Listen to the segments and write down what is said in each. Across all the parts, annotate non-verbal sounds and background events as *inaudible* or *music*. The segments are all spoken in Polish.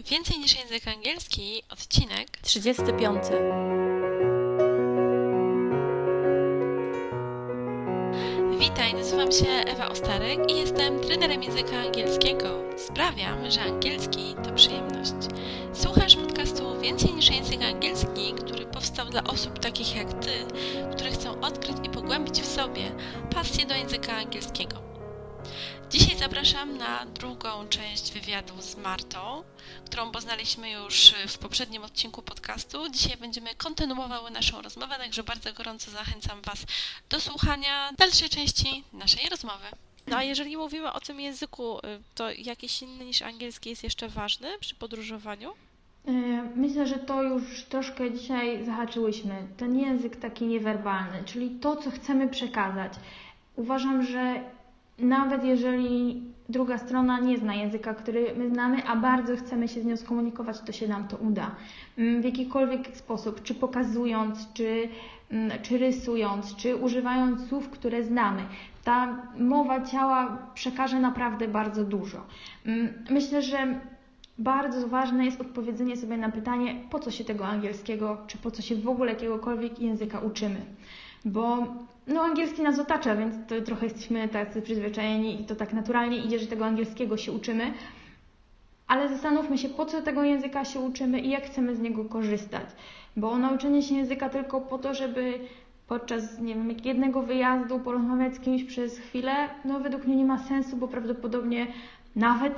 Więcej niż język angielski, odcinek 35. Witaj, nazywam się Ewa Ostarek i jestem trenerem języka angielskiego. Sprawiam, że angielski to przyjemność. Słuchasz podcastu Więcej niż język angielski, który powstał dla osób takich jak Ty, które chcą odkryć i pogłębić w sobie pasję do języka angielskiego. Dzisiaj zapraszam na drugą część wywiadu z Martą, którą poznaliśmy już w poprzednim odcinku podcastu. Dzisiaj będziemy kontynuowały naszą rozmowę, także bardzo gorąco zachęcam Was do słuchania dalszej części naszej rozmowy. No a jeżeli mówimy o tym języku, y, to jakiś inny niż angielski jest jeszcze ważny przy podróżowaniu? E, myślę, że to już troszkę dzisiaj zahaczyłyśmy. Ten język taki niewerbalny, czyli to, co chcemy przekazać. Uważam, że nawet jeżeli druga strona nie zna języka, który my znamy, a bardzo chcemy się z nią skomunikować, to się nam to uda. Mm, w jakikolwiek sposób, czy pokazując, czy, mm, czy rysując, czy używając słów, które znamy. Ta mowa ciała przekaże naprawdę bardzo dużo. Mm, myślę, że bardzo ważne jest odpowiedzenie sobie na pytanie, po co się tego angielskiego, czy po co się w ogóle jakiegokolwiek języka uczymy. Bo no angielski nas otacza, więc to trochę jesteśmy tacy przyzwyczajeni i to tak naturalnie idzie, że tego angielskiego się uczymy. Ale zastanówmy się, po co tego języka się uczymy i jak chcemy z niego korzystać. Bo nauczenie się języka tylko po to, żeby podczas, nie wiem, jednego wyjazdu porozmawiać z kimś przez chwilę, no według mnie nie ma sensu, bo prawdopodobnie nawet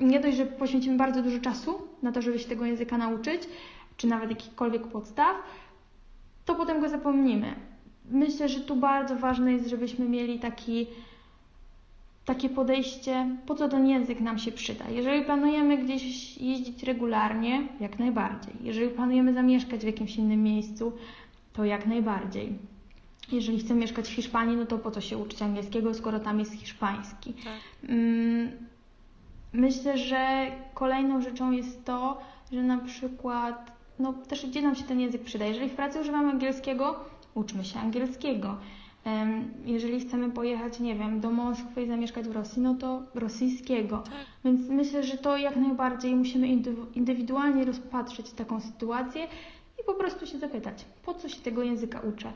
nie dość, że poświęcimy bardzo dużo czasu na to, żeby się tego języka nauczyć, czy nawet jakichkolwiek podstaw, to potem go zapomnimy myślę, że tu bardzo ważne jest, żebyśmy mieli taki, takie podejście, po co ten język nam się przyda. Jeżeli planujemy gdzieś jeździć regularnie, jak najbardziej. Jeżeli planujemy zamieszkać w jakimś innym miejscu, to jak najbardziej. Jeżeli chcemy mieszkać w Hiszpanii, no to po co się uczyć angielskiego, skoro tam jest hiszpański. Tak. Mm, myślę, że kolejną rzeczą jest to, że na przykład, no też gdzie nam się ten język przyda. Jeżeli w pracy używamy angielskiego, uczmy się angielskiego. Jeżeli chcemy pojechać, nie wiem, do Moskwy i zamieszkać w Rosji, no to rosyjskiego. Tak. Więc myślę, że to jak najbardziej musimy indywidualnie rozpatrzeć taką sytuację i po prostu się zapytać, po co się tego języka uczę.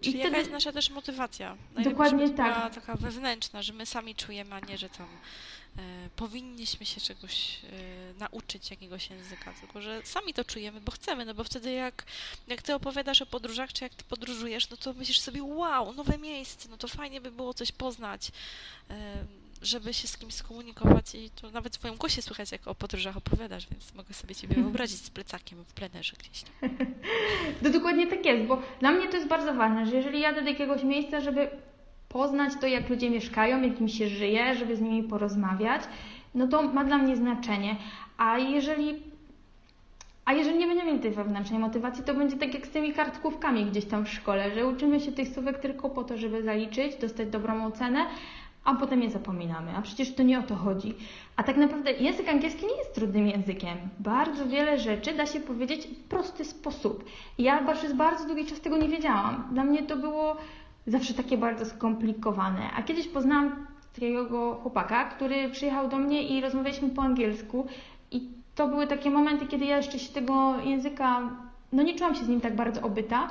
Czyli I jaka wtedy... jest nasza też motywacja? Dokładnie tak. Taka wewnętrzna, że my sami czujemy, a nie, że tam powinniśmy się czegoś e, nauczyć, jakiegoś języka, tylko że sami to czujemy, bo chcemy, no bo wtedy jak, jak ty opowiadasz o podróżach, czy jak ty podróżujesz, no to myślisz sobie, wow, nowe miejsce, no to fajnie by było coś poznać, e, żeby się z kimś skomunikować i to nawet w twoim głosie słychać, jak o podróżach opowiadasz, więc mogę sobie ciebie wyobrazić z plecakiem w plenerze gdzieś tam. *laughs* To dokładnie tak jest, bo dla mnie to jest bardzo ważne, że jeżeli jadę do jakiegoś miejsca, żeby poznać to, jak ludzie mieszkają, jak im się żyje, żeby z nimi porozmawiać, no to ma dla mnie znaczenie. A jeżeli, a jeżeli nie będziemy mieli tej wewnętrznej motywacji, to będzie tak jak z tymi kartkówkami gdzieś tam w szkole, że uczymy się tych słówek tylko po to, żeby zaliczyć, dostać dobrą ocenę, a potem je zapominamy. A przecież to nie o to chodzi. A tak naprawdę język angielski nie jest trudnym językiem. Bardzo wiele rzeczy da się powiedzieć w prosty sposób. Ja przez bardzo długi czas tego nie wiedziałam. Dla mnie to było zawsze takie bardzo skomplikowane. A kiedyś poznałam takiego chłopaka, który przyjechał do mnie i rozmawialiśmy po angielsku i to były takie momenty, kiedy ja jeszcze się tego języka, no nie czułam się z nim tak bardzo obyta.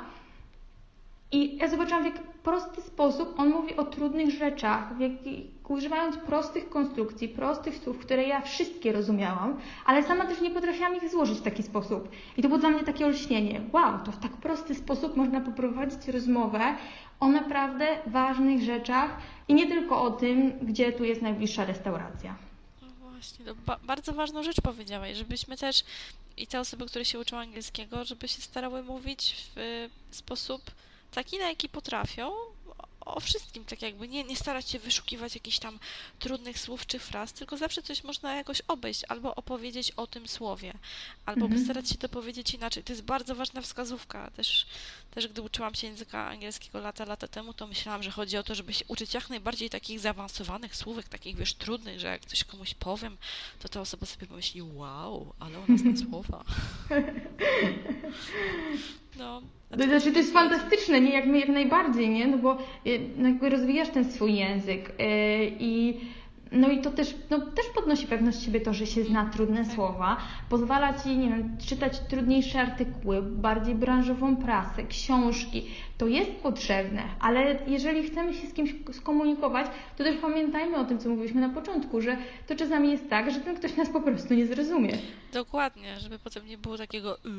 I ja zobaczyłam, w jak prosty sposób on mówi o trudnych rzeczach, w jaki, używając prostych konstrukcji, prostych słów, które ja wszystkie rozumiałam, ale sama też nie potrafiłam ich złożyć w taki sposób. I to było dla mnie takie olśnienie. Wow, to w tak prosty sposób można poprowadzić rozmowę o naprawdę ważnych rzeczach i nie tylko o tym, gdzie tu jest najbliższa restauracja. No właśnie, ba bardzo ważną rzecz powiedziałaś, żebyśmy też i te osoby, które się uczą angielskiego, żeby się starały mówić w sposób taki, na jaki potrafią, o wszystkim, tak jakby nie, nie starać się wyszukiwać jakichś tam trudnych słów czy fraz, tylko zawsze coś można jakoś obejść, albo opowiedzieć o tym słowie, albo mhm. postarać się to powiedzieć inaczej. To jest bardzo ważna wskazówka. Też, też gdy uczyłam się języka angielskiego lata, lata temu, to myślałam, że chodzi o to, żeby się uczyć jak najbardziej takich zaawansowanych słówek, takich wiesz, trudnych, że jak coś komuś powiem, to ta osoba sobie pomyśli, wow, ale ona zna słowa. *laughs* No, to znaczy, to jest fantastyczne, nie? Jak, jak najbardziej, nie? No bo e, no jakby rozwijasz ten swój język yy, i No i to też, no, też podnosi pewność siebie to, że się zna trudne słowa, pozwala Ci, nie wiem, czytać trudniejsze artykuły, bardziej branżową prasę, książki. To jest potrzebne, ale jeżeli chcemy się z kimś skomunikować, to też pamiętajmy o tym, co mówiliśmy na początku, że to czasami jest tak, że ten ktoś nas po prostu nie zrozumie. Dokładnie, żeby potem nie było takiego yy,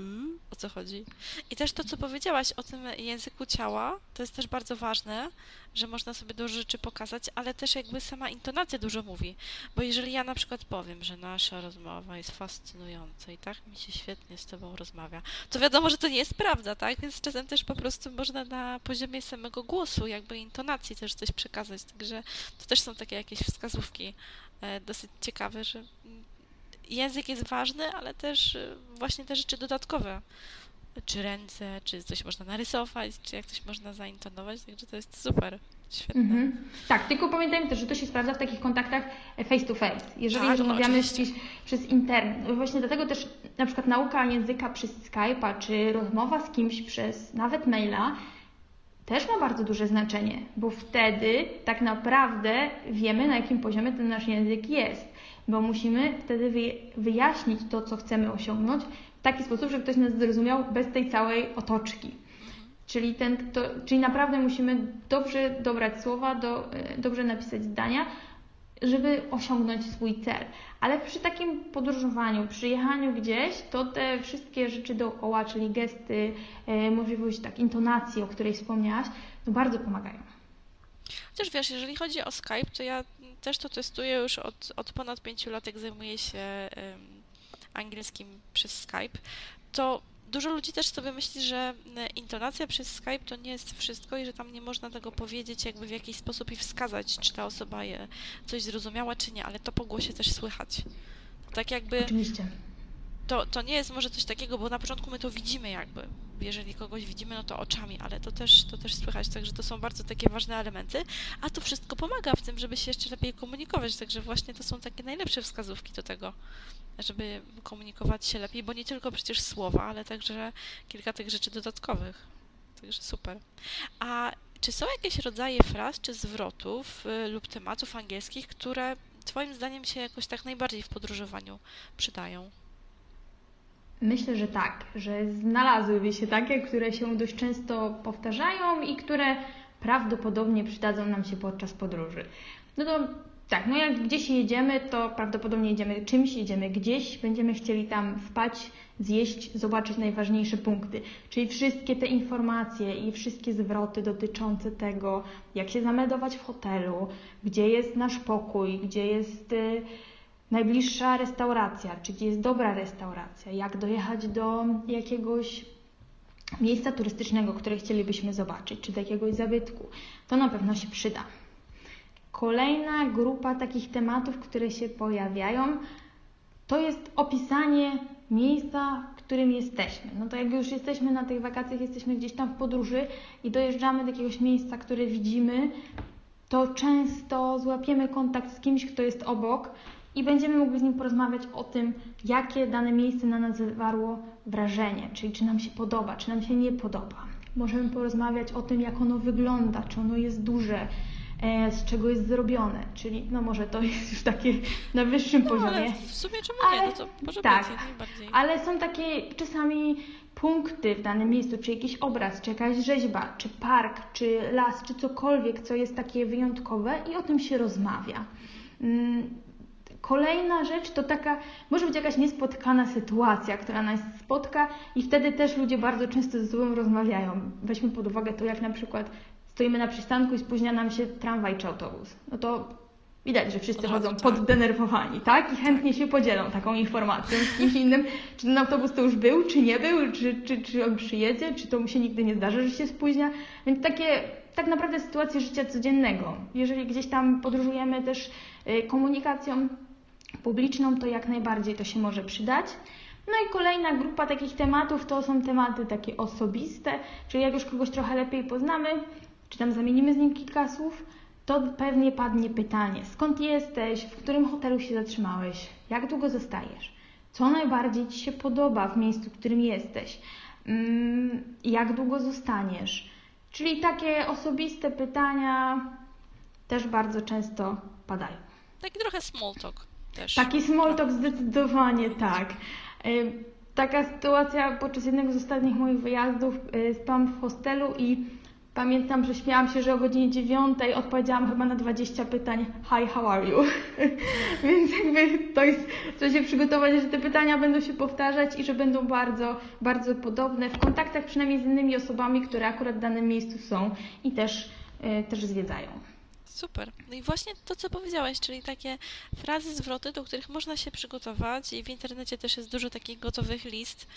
o co chodzi. I też to, co powiedziałaś o tym języku ciała, to jest też bardzo ważne, że można sobie dużo rzeczy pokazać, ale też jakby sama intonacja dużo mówi. Bo jeżeli ja na przykład powiem, że nasza rozmowa jest fascynująca i tak mi się świetnie z Tobą rozmawia, to wiadomo, że to nie jest prawda, tak? Więc czasem też po prostu można na poziomie samego głosu, jakby intonacji też coś przekazać. Także to też są takie jakieś wskazówki e, dosyć ciekawe, że język jest ważny, ale też e, właśnie te rzeczy dodatkowe czy ręce, czy coś można narysować, czy jak coś można zaintonować, także to jest super. Świetne. Mhm. Tak, tylko pamiętajmy też, że to się sprawdza w takich kontaktach face to face. Jeżeli tak, no, rozmawiamy no, gdzieś przez internet, no właśnie dlatego też na przykład nauka języka przez Skype'a, czy rozmowa z kimś przez nawet maila też ma bardzo duże znaczenie, bo wtedy tak naprawdę wiemy, na jakim poziomie ten nasz język jest, bo musimy wtedy wyjaśnić to, co chcemy osiągnąć w taki sposób, żeby ktoś nas zrozumiał bez tej całej otoczki. Czyli, ten, to, czyli naprawdę musimy dobrze dobrać słowa, do, e, dobrze napisać zdania, żeby osiągnąć swój cel. Ale przy takim podróżowaniu, przy jechaniu gdzieś, to te wszystkie rzeczy dookoła, czyli gesty, e, możliwość tak, intonacji, o której wspomniałaś, no bardzo pomagają. Chociaż wiesz, jeżeli chodzi o Skype, to ja też to testuję już od, od ponad pięciu lat, jak zajmuję się angielskim przez Skype, to dużo ludzi też sobie myśli, że e, intonacja przez Skype to nie jest wszystko i że tam nie można tego powiedzieć jakby w jakiś sposób i wskazać, czy ta osoba je coś zrozumiała, czy nie, ale to po głosie też słychać. Tak jakby... Oczywiście. To, to nie jest może coś takiego, bo na początku my to widzimy jakby. Jeżeli kogoś widzimy, no to oczami, ale to też, to też słychać, także to są bardzo takie ważne elementy, a to wszystko pomaga w tym, żeby się jeszcze lepiej komunikować, także właśnie to są takie najlepsze wskazówki do tego, żeby komunikować się lepiej, bo nie tylko przecież słowa, ale także kilka tych rzeczy dodatkowych. Także super. A czy są jakieś rodzaje fraz czy zwrotów y, lub tematów angielskich, które Twoim zdaniem się jakoś tak najbardziej w podróżowaniu przydają? Myślę, że tak, że znalazłyby się takie, które się dość często powtarzają i które prawdopodobnie przydadzą nam się podczas podróży. No to tak, no jak gdzieś jedziemy, to prawdopodobnie jedziemy czymś, jedziemy gdzieś, będziemy chcieli tam wpaść, zjeść, zobaczyć najważniejsze punkty. Czyli wszystkie te informacje i wszystkie zwroty dotyczące tego, jak się zameldować w hotelu, gdzie jest nasz pokój, gdzie jest y, najbliższa restauracja, czy gdzie jest dobra restauracja, jak dojechać do jakiegoś miejsca turystycznego, które chcielibyśmy zobaczyć, czy do jakiegoś zabytku. To na pewno się przyda. Kolejna grupa takich tematów, które się pojawiają, to jest opisanie miejsca, w którym jesteśmy. No to jak już jesteśmy na tych wakacjach, jesteśmy gdzieś tam w podróży i dojeżdżamy do jakiegoś miejsca, które widzimy, to często złapiemy kontakt z kimś, kto jest obok i będziemy mogli z nim porozmawiać o tym, jakie dane miejsce na nas wywarło wrażenie, czyli czy nam się podoba, czy nam się nie podoba. Możemy porozmawiać o tym, jak ono wygląda, czy ono jest duże, E, z czego jest zrobione, czyli no może to jest już takie na wyższym no, poziomie. Ale w sumie czemu ale, nie, no to może tak, być. Ale są takie czasami punkty w danym miejscu, czy jakiś obraz, czy jakaś rzeźba, czy park, czy las, czy cokolwiek, co jest takie wyjątkowe i o tym się rozmawia. Kolejna rzecz to taka, może być jakaś niespotkana sytuacja, która nas spotka i wtedy też ludzie bardzo często ze sobą rozmawiają. Weźmy pod uwagę to, jak na przykład stoimy na przystanku i spóźnia nam się tramwaj czy autobus. No to widać, że wszyscy chodzą tak. poddenerwowani, tak? I chętnie się podzielą taką informacją z kimś innym, *laughs* czy ten autobus to już był, czy nie był, czy, czy, czy on przyjedzie, czy to mu się nigdy nie zdarzy, że się spóźnia. Więc takie tak naprawdę sytuacje życia codziennego. Jeżeli gdzieś tam podróżujemy też y, komunikacją publiczną, to jak najbardziej to się może przydać. No i kolejna grupa takich tematów to są tematy takie osobiste, czyli jak już kogoś trochę lepiej poznamy, czy tam zamienimy z nim kilka słów, to pewnie padnie pytanie: skąd jesteś, w którym hotelu się zatrzymałeś, jak długo zostajesz, co najbardziej Ci się podoba w miejscu, w którym jesteś, mm, jak długo zostaniesz. Czyli takie osobiste pytania też bardzo często padają. Taki trochę small talk też. Taki small talk zdecydowanie tak. Y, taka sytuacja podczas jednego z ostatnich moich wyjazdów y, spałam w hostelu i pamiętam, że śmiałam się, że o godzinie 9 odpowiedziałam chyba na 20 pytań Hi, how are you? *laughs* Więc jakby to jest, co się przygotować, że te pytania będą się powtarzać i że będą bardzo, bardzo podobne w kontaktach przynajmniej z innymi osobami, które akurat w danym miejscu są i też, y, też zwiedzają. Super. No i właśnie to, co powiedziałaś, czyli takie frazy, zwroty, do których można się przygotować i w internecie też jest dużo takich gotowych list,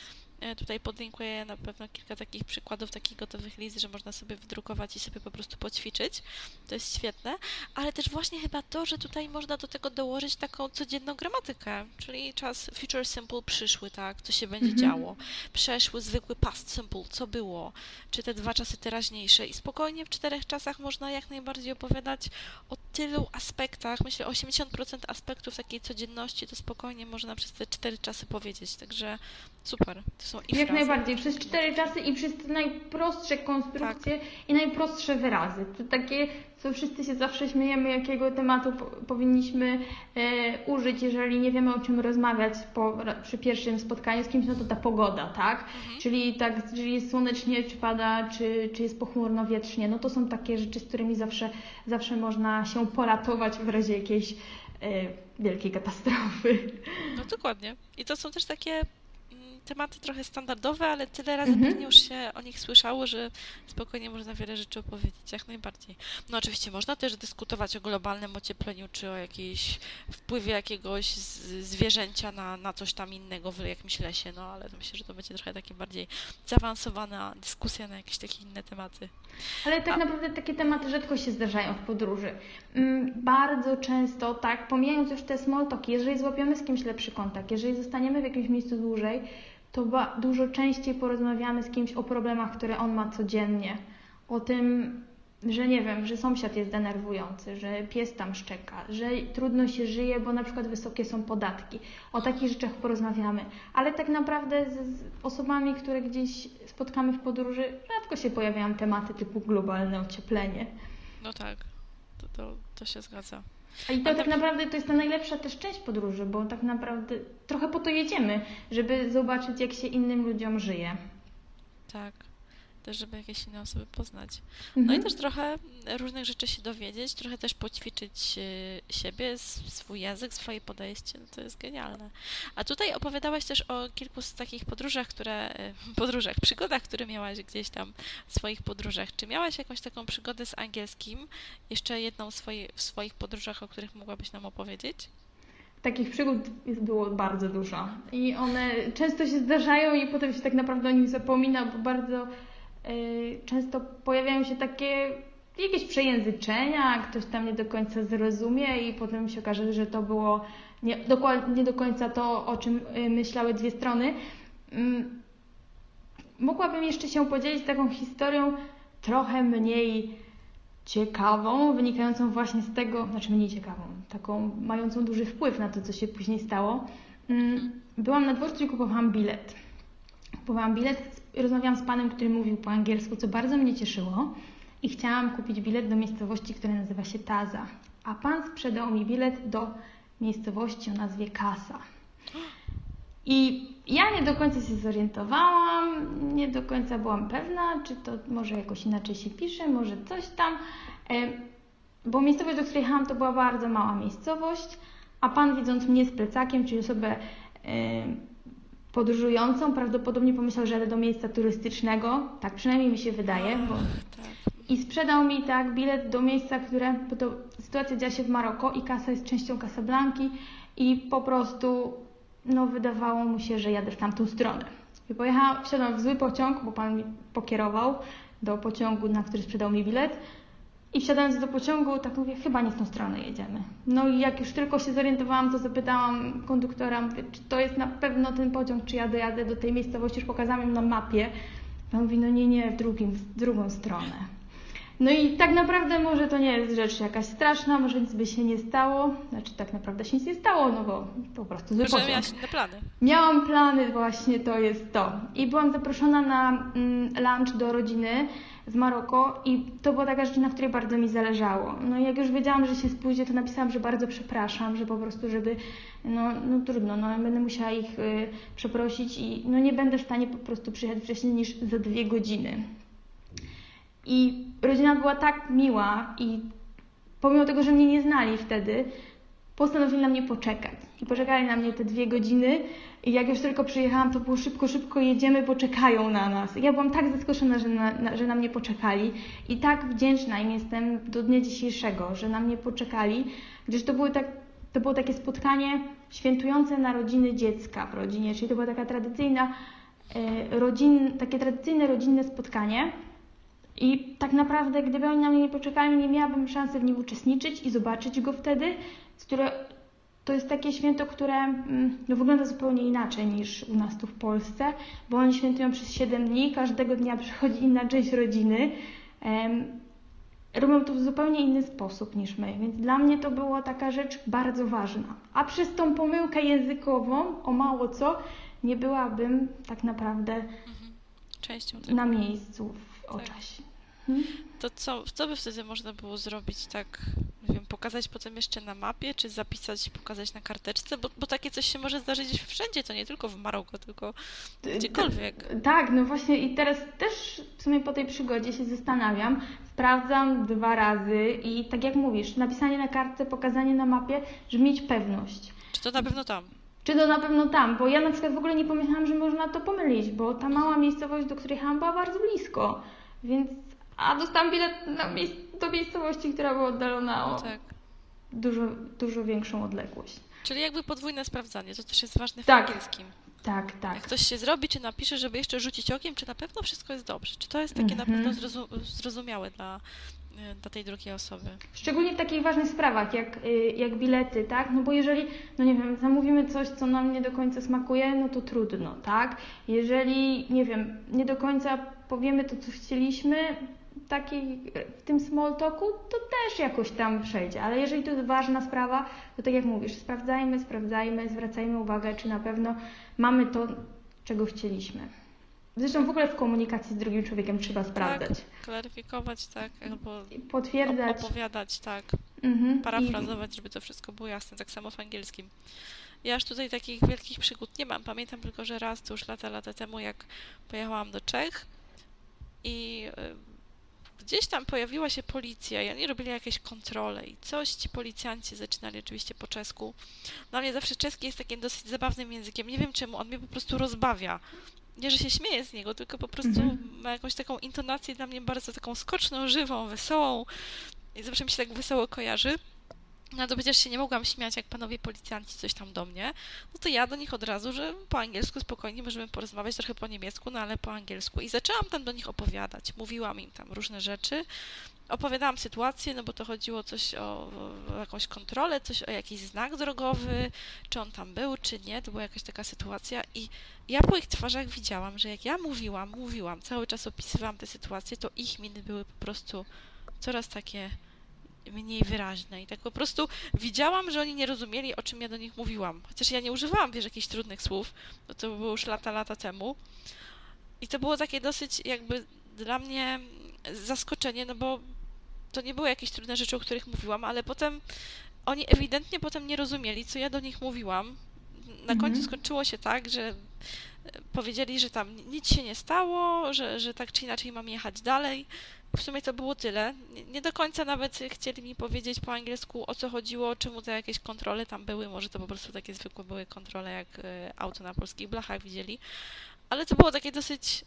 tutaj podlinkuję na pewno kilka takich przykładów takich gotowych list, że można sobie wydrukować i sobie po prostu poćwiczyć. To jest świetne, ale też właśnie chyba to, że tutaj można do tego dołożyć taką codzienną gramatykę, czyli czas future simple przyszły, tak, co się będzie mhm. działo, przeszły zwykły past simple, co było, czy te dwa czasy teraźniejsze? I spokojnie w czterech czasach można jak najbardziej opowiadać o tylu aspektach, myślę 80% aspektów takiej codzienności to spokojnie można przez te cztery czasy powiedzieć, także super. To są i Jak frazy, najbardziej, przez cztery czasy i przez te najprostsze konstrukcje tak. i najprostsze wyrazy. To takie, co wszyscy się zawsze śmiejemy, jakiego tematu po, powinniśmy e, użyć, jeżeli nie wiemy o czym rozmawiać po, przy pierwszym spotkaniu z kimś, no to ta pogoda, tak? Mhm. Czyli tak, czy jest słonecznie, czy pada, czy, czy jest pochmurno, wietrznie. No to są takie rzeczy, z którymi zawsze, zawsze można się poratować w razie jakiejś e, wielkiej katastrofy. No dokładnie. I to są też takie tematy trochę standardowe, ale tyle razy mhm. pewnie już się o nich słyszało, że spokojnie można wiele rzeczy opowiedzieć, jak najbardziej. No oczywiście można też dyskutować o globalnym ociepleniu, czy o jakiejś wpływie jakiegoś zwierzęcia na, na coś tam innego w jakimś lesie, no ale myślę, że to będzie trochę takie bardziej zaawansowana dyskusja na jakieś takie inne tematy. Ale tak A... naprawdę takie tematy rzadko się zdarzają w podróży. Mm, bardzo często, tak, pomijając już te small talki, jeżeli złapiemy z kimś lepszy kontakt, jeżeli zostaniemy w jakimś miejscu dłużej, to dużo częściej porozmawiamy z kimś o problemach, które on ma codziennie. O tym, że nie wiem, że sąsiad jest denerwujący, że pies tam szczeka, że trudno się żyje, bo na przykład wysokie są podatki. O takich rzeczach porozmawiamy. Ale tak naprawdę z, osobami, które gdzieś spotkamy w podróży, rzadko się pojawiają tematy typu globalne ocieplenie. No tak, to, to, to się zgadza. I to tak naprawdę to jest ta najlepsza też część podróży, bo tak naprawdę trochę po to jedziemy, żeby zobaczyć, jak się innym ludziom żyje. Tak też, żeby jakieś inne osoby poznać. No mhm. i też trochę różnych rzeczy się dowiedzieć, trochę też poćwiczyć e, siebie, swój język, swoje podejście, no to jest genialne. A tutaj opowiadałaś też o kilku z takich podróżach, które, e, *laughs* podróżach, przygodach, które miałaś gdzieś tam w swoich podróżach. Czy miałaś jakąś taką przygodę z angielskim? Jeszcze jedną swoje, w swoich podróżach, o których mogłabyś nam opowiedzieć? Takich przygód było bardzo dużo i one często się zdarzają i potem się tak naprawdę o nich zapomina, bo bardzo często pojawiają się takie jakieś przejęzyczenia, ktoś tam nie do końca zrozumie i potem się okaże, że to było nie, dokładnie do końca to, o czym y, myślały dwie strony. Mm, mogłabym jeszcze się podzielić taką historią trochę mniej ciekawą, wynikającą właśnie z tego, znaczy mniej ciekawą, taką mającą duży wpływ na to, co się później stało. Mm, byłam na dworcu i kupowałam bilet. Kupowałam bilet rozmawiałam z panem, który mówił po angielsku, co bardzo mnie cieszyło i chciałam kupić bilet do miejscowości, która nazywa się Taza. A pan sprzedał mi bilet do miejscowości o nazwie Kasa. I ja nie do końca się zorientowałam, nie do końca byłam pewna, czy to może jakoś inaczej się pisze, może coś tam. E, bo miejscowość, do której jechałam, to była bardzo mała miejscowość, a pan widząc mnie z plecakiem, czyli osobę e, podróżującą, prawdopodobnie pomyślał, że jadę do miejsca turystycznego, tak przynajmniej mi się wydaje, bo... Tak. i sprzedał mi tak bilet do miejsca, które, bo to sytuacja dzieje się w Maroko i kasa jest częścią Casablanki i po prostu no wydawało mu się, że jadę w tamtą stronę. I pojechałam, wsiadłam w zły pociąg, bo pan mi pokierował do pociągu, na który sprzedał mi bilet i wsiadając do pociągu, tak mówię, chyba nie w tą stronę jedziemy. No i jak już tylko się zorientowałam, to zapytałam konduktora, mówię, czy to jest na pewno ten pociąg, czy ja dojadę do tej miejscowości, już pokazałam im na mapie. On mówi, no nie, nie, w, drugim, w drugą stronę. No i tak naprawdę może to nie jest rzecz jakaś straszna, może nic by się nie stało. Znaczy tak naprawdę się nic nie stało, no bo po prostu zły że miałaś inne plany. Miałam plany, właśnie to jest to. I byłam zaproszona na mm, lunch do rodziny z Maroko i to była taka rzecz, na której bardzo mi zależało. No i jak już wiedziałam, że się spóźnię, to napisałam, że bardzo przepraszam, że po prostu, żeby, no, no trudno, no będę musiała ich y, przeprosić i no nie będę w stanie po prostu przyjechać wcześniej niż za dwie godziny. I rodzina była tak miła i pomimo tego, że mnie nie znali wtedy, postanowili na mnie poczekać. I poczekali na mnie te dwie godziny. I jak już tylko przyjechałam, to było szybko, szybko jedziemy, poczekają na nas. Ja byłam tak zaskoczona, że na, że na mnie poczekali. I tak wdzięczna im jestem do dnia dzisiejszego, że na mnie poczekali, gdyż to, były tak, to było takie spotkanie świętujące narodziny dziecka w rodzinie, czyli to była taka tradycyjna, e, rodzin, takie tradycyjne rodzinne spotkanie. I tak naprawdę, gdyby oni na mnie nie poczekali, nie miałabym szansy w nim uczestniczyć i zobaczyć go wtedy, które to jest takie święto, które mm, no, wygląda zupełnie inaczej niż u nas tu w Polsce, bo oni świętują przez 7 dni, każdego dnia przychodzi inna część rodziny. Em, robią to w zupełnie inny sposób niż my, więc dla mnie to była taka rzecz bardzo ważna. A przez tą pomyłkę językową, o mało co, nie byłabym tak naprawdę Mhm. Na miejscu o Tak. czasie. Hmm? To co, co by wtedy można było zrobić tak, nie wiem, pokazać potem jeszcze na mapie, czy zapisać pokazać na karteczce, bo, bo takie coś się może zdarzyć wszędzie, to nie tylko w Maroko, tylko gdziekolwiek. Tak, no właśnie i teraz też w sumie po tej przygodzie się zastanawiam, sprawdzam dwa razy i tak jak mówisz, napisanie na kartce, pokazanie na mapie, żeby mieć pewność. Czy to na pewno tam? Czy to na pewno tam, bo ja na przykład w ogóle nie pomyślałam, że można to pomylić, bo ta mała miejscowość, do której jechałam, była bardzo blisko, więc a dostałam bilet na miejsc- do miejscowości, która była oddalona No o tak. dużo, dużo większą odległość. Czyli jakby podwójne sprawdzanie, to też jest ważne w Tak. angielskim. Tak, tak. Jak coś się zrobi, czy napisze, żeby jeszcze rzucić okiem, czy na pewno wszystko jest dobrze, czy to jest takie na Mhm. pewno zrozu- zrozumiałe dla, y, dla tej drugiej osoby. Szczególnie w takich ważnych sprawach, jak, y, jak bilety, tak? No bo jeżeli, no nie wiem, zamówimy coś, co nam nie do końca smakuje, no to trudno, tak? Jeżeli, nie wiem, nie do końca powiemy to, co chcieliśmy, taki, w tym small talku, to też jakoś tam przejdzie. Ale jeżeli to jest ważna sprawa, to tak jak mówisz, sprawdzajmy, sprawdzajmy, zwracajmy uwagę, czy na pewno mamy to, czego chcieliśmy. Zresztą w ogóle w komunikacji z drugim człowiekiem trzeba sprawdzać. Klaryfikować, tak, albo Potwierdzać. op- opowiadać, tak, Mhm. I- parafrazować, żeby to wszystko było jasne, tak samo w angielskim. Ja już tutaj takich wielkich przygód nie mam. Pamiętam tylko, że raz, to już lata, lata temu, jak pojechałam do Czech i y, gdzieś tam pojawiła się policja i oni robili jakieś kontrole i coś ci policjanci zaczynali oczywiście po czesku. Dla mnie zawsze czeski jest takim dosyć zabawnym językiem. Nie wiem czemu, on mnie po prostu rozbawia. Nie, że się śmieję z niego, tylko po prostu Mhm. ma jakąś taką intonację dla mnie bardzo taką skoczną, żywą, wesołą i zawsze mi się tak wesoło kojarzy. No to przecież się nie mogłam śmiać, jak panowie policjanci coś tam do mnie. No to ja do nich od razu, że po angielsku spokojnie możemy porozmawiać, trochę po niemiecku, no ale po angielsku. I zaczęłam tam do nich opowiadać. Mówiłam im tam różne rzeczy. Opowiadałam sytuację, no bo to chodziło coś o, o jakąś kontrolę, coś o jakiś znak drogowy, czy on tam był, czy nie. To była jakaś taka sytuacja i ja po ich twarzach widziałam, że jak ja mówiłam, mówiłam, cały czas opisywałam tę sytuację, to ich miny były po prostu coraz takie mniej wyraźne i tak po prostu widziałam, że oni nie rozumieli, o czym ja do nich mówiłam. Chociaż ja nie używałam, wiesz, jakichś trudnych słów, bo to było już lata, lata temu. I to było takie dosyć jakby dla mnie zaskoczenie, no bo to nie były jakieś trudne rzeczy, o których mówiłam, ale potem oni ewidentnie potem nie rozumieli, co ja do nich mówiłam. Na Mhm. końcu skończyło się tak, że e, powiedzieli, że tam nic się nie stało, że, że tak czy inaczej mam jechać dalej. W sumie to było tyle. Nie, nie do końca nawet chcieli mi powiedzieć po angielsku, o co chodziło, czemu te jakieś kontrole tam były. Może to po prostu takie zwykłe były kontrole, jak e, auto na polskich blachach widzieli. Ale to było takie dosyć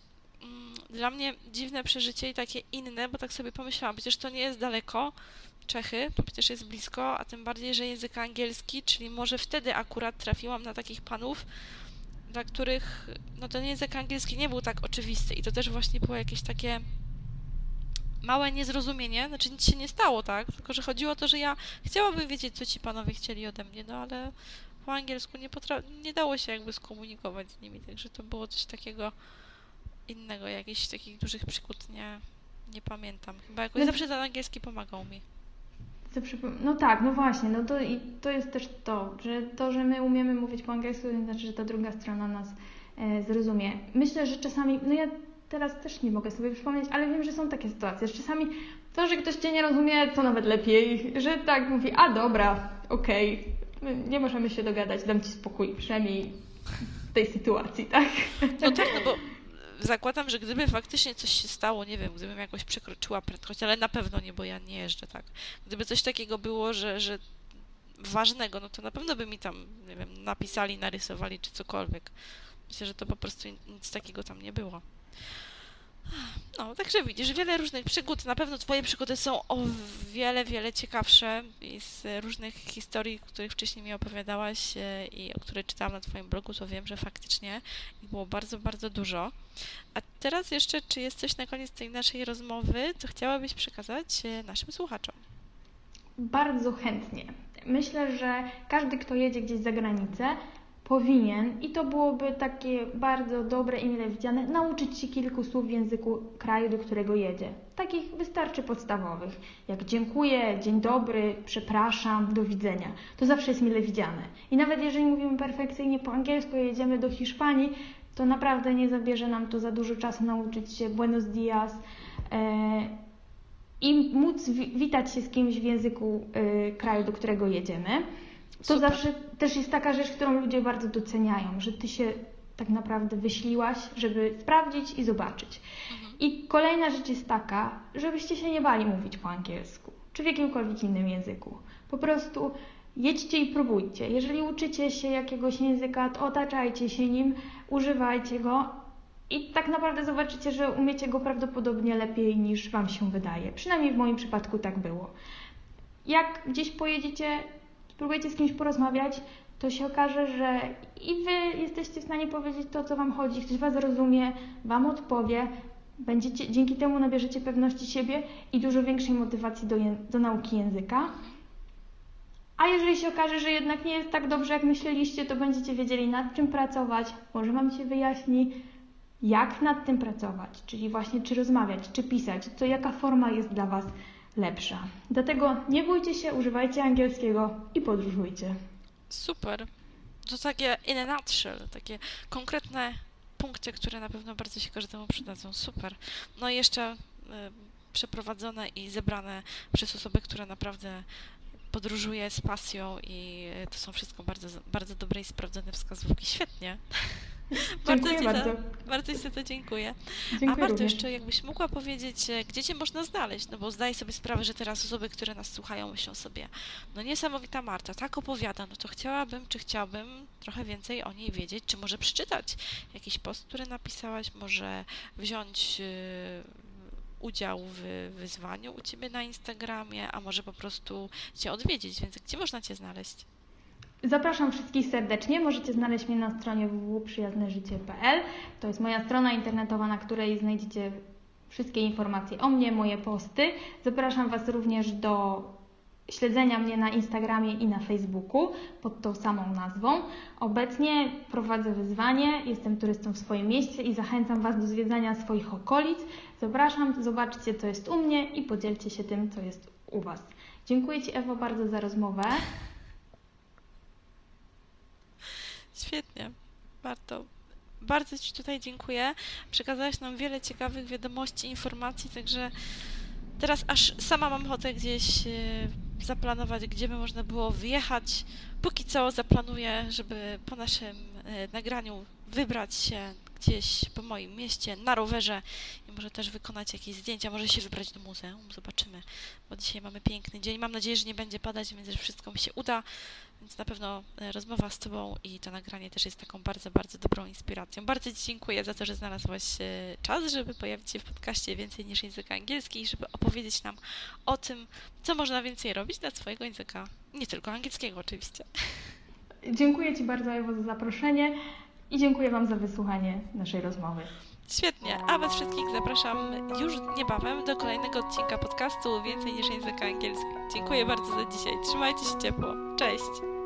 dla mnie dziwne przeżycie i takie inne, bo tak sobie pomyślałam, przecież to nie jest daleko, Czechy, to przecież jest blisko, a tym bardziej, że język angielski, czyli może wtedy akurat trafiłam na takich panów, dla których no ten język angielski nie był tak oczywisty i to też właśnie było jakieś takie małe niezrozumienie, znaczy nic się nie stało, tak? Tylko, że chodziło o to, że ja chciałabym wiedzieć, co ci panowie chcieli ode mnie, no ale po angielsku nie, potra- nie dało się jakby skomunikować z nimi, także to było coś takiego innego, jakichś takich dużych przygód nie, Nie pamiętam. Chyba jakoś No- zawsze ten angielski pomagał mi. No tak, no właśnie, no to i to jest też to, że to, że my umiemy mówić po angielsku, to nie znaczy, że ta druga strona nas e, zrozumie. Myślę, że czasami, no ja teraz też nie mogę sobie przypomnieć, ale wiem, że są takie sytuacje, że czasami to, że ktoś Cię nie rozumie, to nawet lepiej, że tak mówi, a dobra, okej, my nie możemy się dogadać, dam Ci spokój, przynajmniej w tej sytuacji, tak? No tak, no bo zakładam, że gdyby faktycznie coś się stało, nie wiem, gdybym jakoś przekroczyła prędkość, ale na pewno nie, bo ja nie jeżdżę tak. Gdyby coś takiego było, że, że ważnego, no to na pewno by mi tam, nie wiem, napisali, narysowali czy cokolwiek. Myślę, że to po prostu nic takiego tam nie było. No, także widzisz, wiele różnych przygód. Na pewno Twoje przygody są o wiele, wiele ciekawsze i z różnych historii, których wcześniej mi opowiadałaś e, i o które czytałam na Twoim blogu, to wiem, że faktycznie było bardzo, bardzo dużo. A teraz jeszcze, czy jest coś na koniec tej naszej rozmowy, co chciałabyś przekazać e, naszym słuchaczom? Bardzo chętnie. Myślę, że każdy, kto jedzie gdzieś za granicę, powinien, i to byłoby takie bardzo dobre i mile widziane, nauczyć się kilku słów w języku kraju, do którego jedzie. Takich wystarczy podstawowych, jak dziękuję, dzień dobry, przepraszam, do widzenia. To zawsze jest mile widziane. I nawet jeżeli mówimy perfekcyjnie po angielsku, jedziemy do Hiszpanii, to naprawdę nie zabierze nam to za dużo czasu nauczyć się buenos dias, e, i móc wi- witać się z kimś w języku y, kraju, do którego jedziemy. To Super. zawsze też jest taka rzecz, którą ludzie bardzo doceniają, że ty się tak naprawdę wyśliłaś, żeby sprawdzić i zobaczyć. I kolejna rzecz jest taka, żebyście się nie bali mówić po angielsku, czy w jakimkolwiek innym języku. Po prostu jedźcie i próbujcie. Jeżeli uczycie się jakiegoś języka, to otaczajcie się nim, używajcie go i tak naprawdę zobaczycie, że umiecie go prawdopodobnie lepiej niż Wam się wydaje. Przynajmniej w moim przypadku tak było. Jak gdzieś pojedziecie, spróbujecie z kimś porozmawiać, to się okaże, że i Wy jesteście w stanie powiedzieć to, co Wam chodzi, ktoś Was zrozumie, Wam odpowie, będziecie, dzięki temu nabierzecie pewności siebie i dużo większej motywacji do, do nauki języka. A jeżeli się okaże, że jednak nie jest tak dobrze, jak myśleliście, to będziecie wiedzieli, nad czym pracować, może Wam się wyjaśni, jak nad tym pracować, czyli właśnie czy rozmawiać, czy pisać, to jaka forma jest dla Was lepsza. Dlatego nie bójcie się, używajcie angielskiego i podróżujcie. Super. To takie in a nutshell, takie konkretne punkty, które na pewno bardzo się każdemu przydadzą. Super. No i jeszcze y, przeprowadzone i zebrane przez osoby, które naprawdę podróżuje z pasją i y, to są wszystko bardzo, bardzo dobre i sprawdzone wskazówki. Świetnie. *laughs* *laughs* Dziękuję ci bardzo. Za, bardzo Ci za to dziękuję. Dziękuję A Marto, również. jeszcze jakbyś mogła powiedzieć, e, gdzie Cię można znaleźć? No bo zdaję sobie sprawę, że teraz osoby, które nas słuchają, myślą sobie, no niesamowita Marta, tak opowiada, no to chciałabym, czy chciałbym trochę więcej o niej wiedzieć, czy może przeczytać jakiś post, który napisałaś, może wziąć e, udział w wyzwaniu u Ciebie na Instagramie, a może po prostu Cię odwiedzić, więc gdzie można Cię znaleźć? Zapraszam wszystkich serdecznie. Możecie znaleźć mnie na stronie www.przyjazneżycie.pl. To jest moja strona internetowa, na której znajdziecie wszystkie informacje o mnie, moje posty. Zapraszam Was również do śledzenia mnie na Instagramie i na Facebooku pod tą samą nazwą. Obecnie prowadzę wyzwanie, jestem turystą w swoim mieście i zachęcam Was do zwiedzania swoich okolic. Zapraszam, zobaczcie co jest u mnie i podzielcie się tym, co jest u Was. Dziękuję Ci Ewo bardzo za rozmowę. Świetnie. Warto. Bardzo Ci tutaj dziękuję. Przekazałaś nam wiele ciekawych wiadomości, informacji, także teraz aż sama mam ochotę gdzieś e, zaplanować, gdzie by można było wyjechać. Póki co zaplanuję, żeby po naszym e, nagraniu wybrać się gdzieś po moim mieście na rowerze i może też wykonać jakieś zdjęcia, może się wybrać do muzeum, zobaczymy, bo dzisiaj mamy piękny dzień. Mam nadzieję, że nie będzie padać, więc że wszystko mi się uda. Więc na pewno e, rozmowa z Tobą i to nagranie też jest taką bardzo, bardzo dobrą inspiracją. Bardzo Ci dziękuję za to, że znalazłaś e, czas, żeby pojawić się w podcaście więcej niż języka angielski i żeby opowiedzieć nam o tym, co można więcej robić dla swojego języka. Nie tylko angielskiego oczywiście. Dziękuję Ci bardzo, Ewo, za zaproszenie i dziękuję Wam za wysłuchanie naszej rozmowy. Świetnie, a Was wszystkich zapraszam już niebawem do kolejnego odcinka podcastu Więcej niż języka angielski. Dziękuję bardzo za dzisiaj. Trzymajcie się ciepło. Cześć!